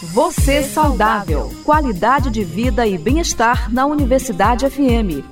Você saudável. Qualidade de vida e bem-estar na Universidade FM.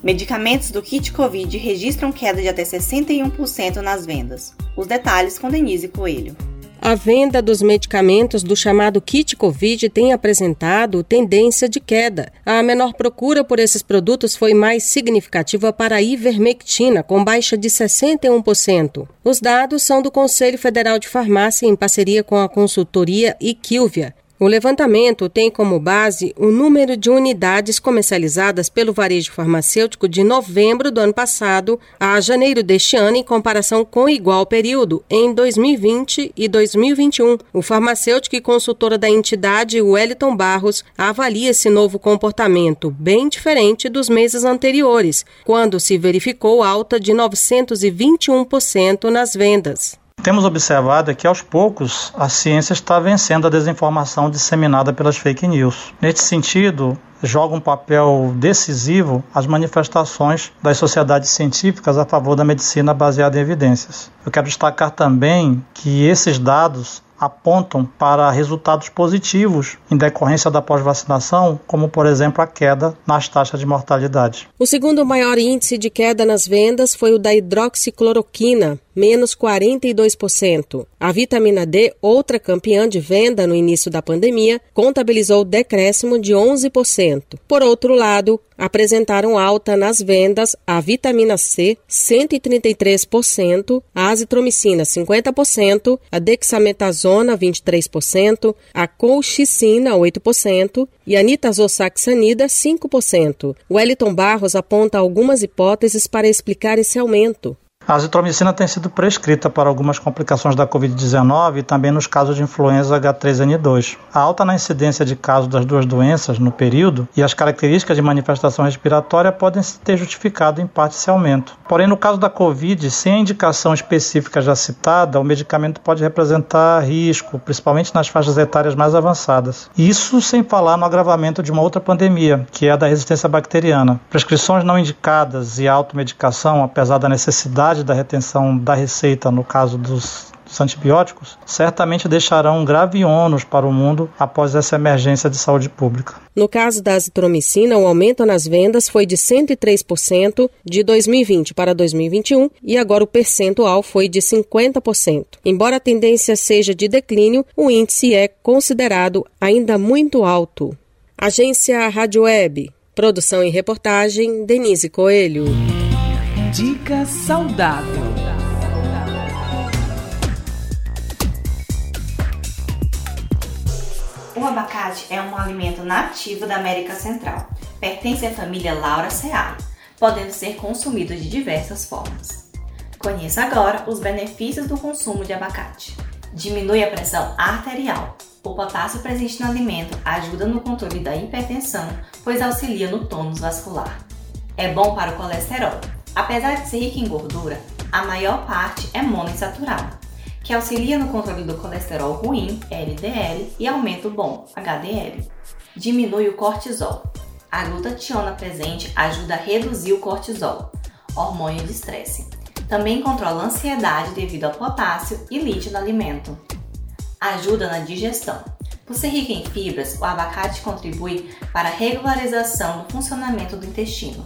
Medicamentos do kit Covid registram queda de até 61% nas vendas. Os detalhes com Denise Coelho. A venda dos medicamentos do chamado kit Covid tem apresentado tendência de queda. A menor procura por esses produtos foi mais significativa para a ivermectina, com baixa de 61%. Os dados são do Conselho Federal de Farmácia em parceria com a consultoria Iquilvia. O levantamento tem como base o número de unidades comercializadas pelo varejo farmacêutico de novembro do ano passado a janeiro deste ano, em comparação com igual período em 2020 e 2021. O farmacêutico e consultora da entidade, Wellington Barros, avalia esse novo comportamento bem diferente dos meses anteriores, quando se verificou alta de 921% nas vendas. Temos observado que, aos poucos, a ciência está vencendo a desinformação disseminada pelas fake news. Neste sentido, joga um papel decisivo as manifestações das sociedades científicas a favor da medicina baseada em evidências. Eu quero destacar também que esses dados apontam para resultados positivos em decorrência da pós-vacinação, como por exemplo a queda nas taxas de mortalidade. O segundo maior índice de queda nas vendas foi o da hidroxicloroquina, menos 42%. A vitamina D, outra campeã de venda no início da pandemia, contabilizou decréscimo de 11%. Por outro lado, apresentaram alta nas vendas a vitamina C, 133%, a azitromicina, 50%, a dexametasona, 23%, a colchicina, 8% e a nitazoxaxanida, 5%. Wellington Barros aponta algumas hipóteses para explicar esse aumento. A azitromicina tem sido prescrita para algumas complicações da Covid-19 e também nos casos de influenza H3N2. A alta na incidência de casos das duas doenças no período e as características de manifestação respiratória podem ter justificado em parte esse aumento. Porém, no caso da Covid, sem a indicação específica já citada, o medicamento pode representar risco, principalmente nas faixas etárias mais avançadas. Isso sem falar no agravamento de uma outra pandemia, que é a da resistência bacteriana. Prescrições não indicadas e automedicação, apesar da necessidade da retenção da receita no caso dos dos antibióticos certamente deixarão um grave ônus para o mundo após essa emergência de saúde pública. No caso da azitromicina, o aumento nas vendas foi de 103% de 2020 para 2021 e agora o percentual foi de 50%. Embora a tendência seja de declínio, o índice é considerado ainda muito alto. Agência Rádio Web. Produção e reportagem Denise Coelho. Dica saudável. O abacate é um alimento nativo da América Central. Pertence à família Lauraceae, podendo ser consumido de diversas formas. Conheça agora os benefícios do consumo de abacate. Diminui a pressão arterial. O potássio presente no alimento ajuda no controle da hipertensão, pois auxilia no tônus vascular. É bom para o colesterol, Apesar de ser rica em gordura, a maior parte é monoinsaturada, que auxilia no controle do colesterol ruim, LDL, e aumenta o bom, HDL. Diminui o cortisol. A glutationa presente ajuda a reduzir o cortisol, hormônio de estresse. Também controla a ansiedade devido ao potássio e lítio no alimento. Ajuda na digestão. Por ser rica em fibras, o abacate contribui para a regularização do funcionamento do intestino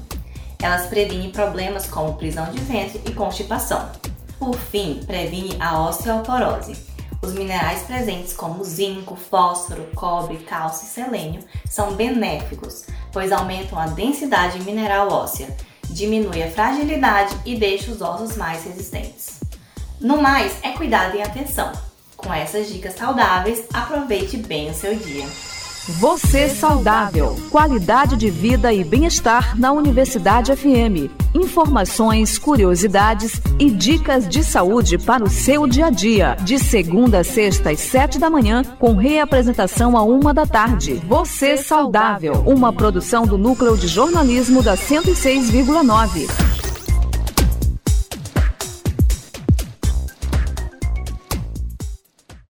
elas previnem problemas como prisão de ventre e constipação. Por fim, previne a osteoporose. Os minerais presentes como zinco, fósforo, cobre, cálcio e selênio são benéficos, pois aumentam a densidade mineral óssea, diminui a fragilidade e deixa os ossos mais resistentes. No mais, é cuidado e atenção. Com essas dicas saudáveis, aproveite bem o seu dia. Você saudável. Qualidade de vida e bem-estar na Universidade FM. Informações, curiosidades e dicas de saúde para o seu dia a dia. De segunda a sexta às sete da manhã, com reapresentação a uma da tarde. Você saudável. Uma produção do Núcleo de Jornalismo da 106,9.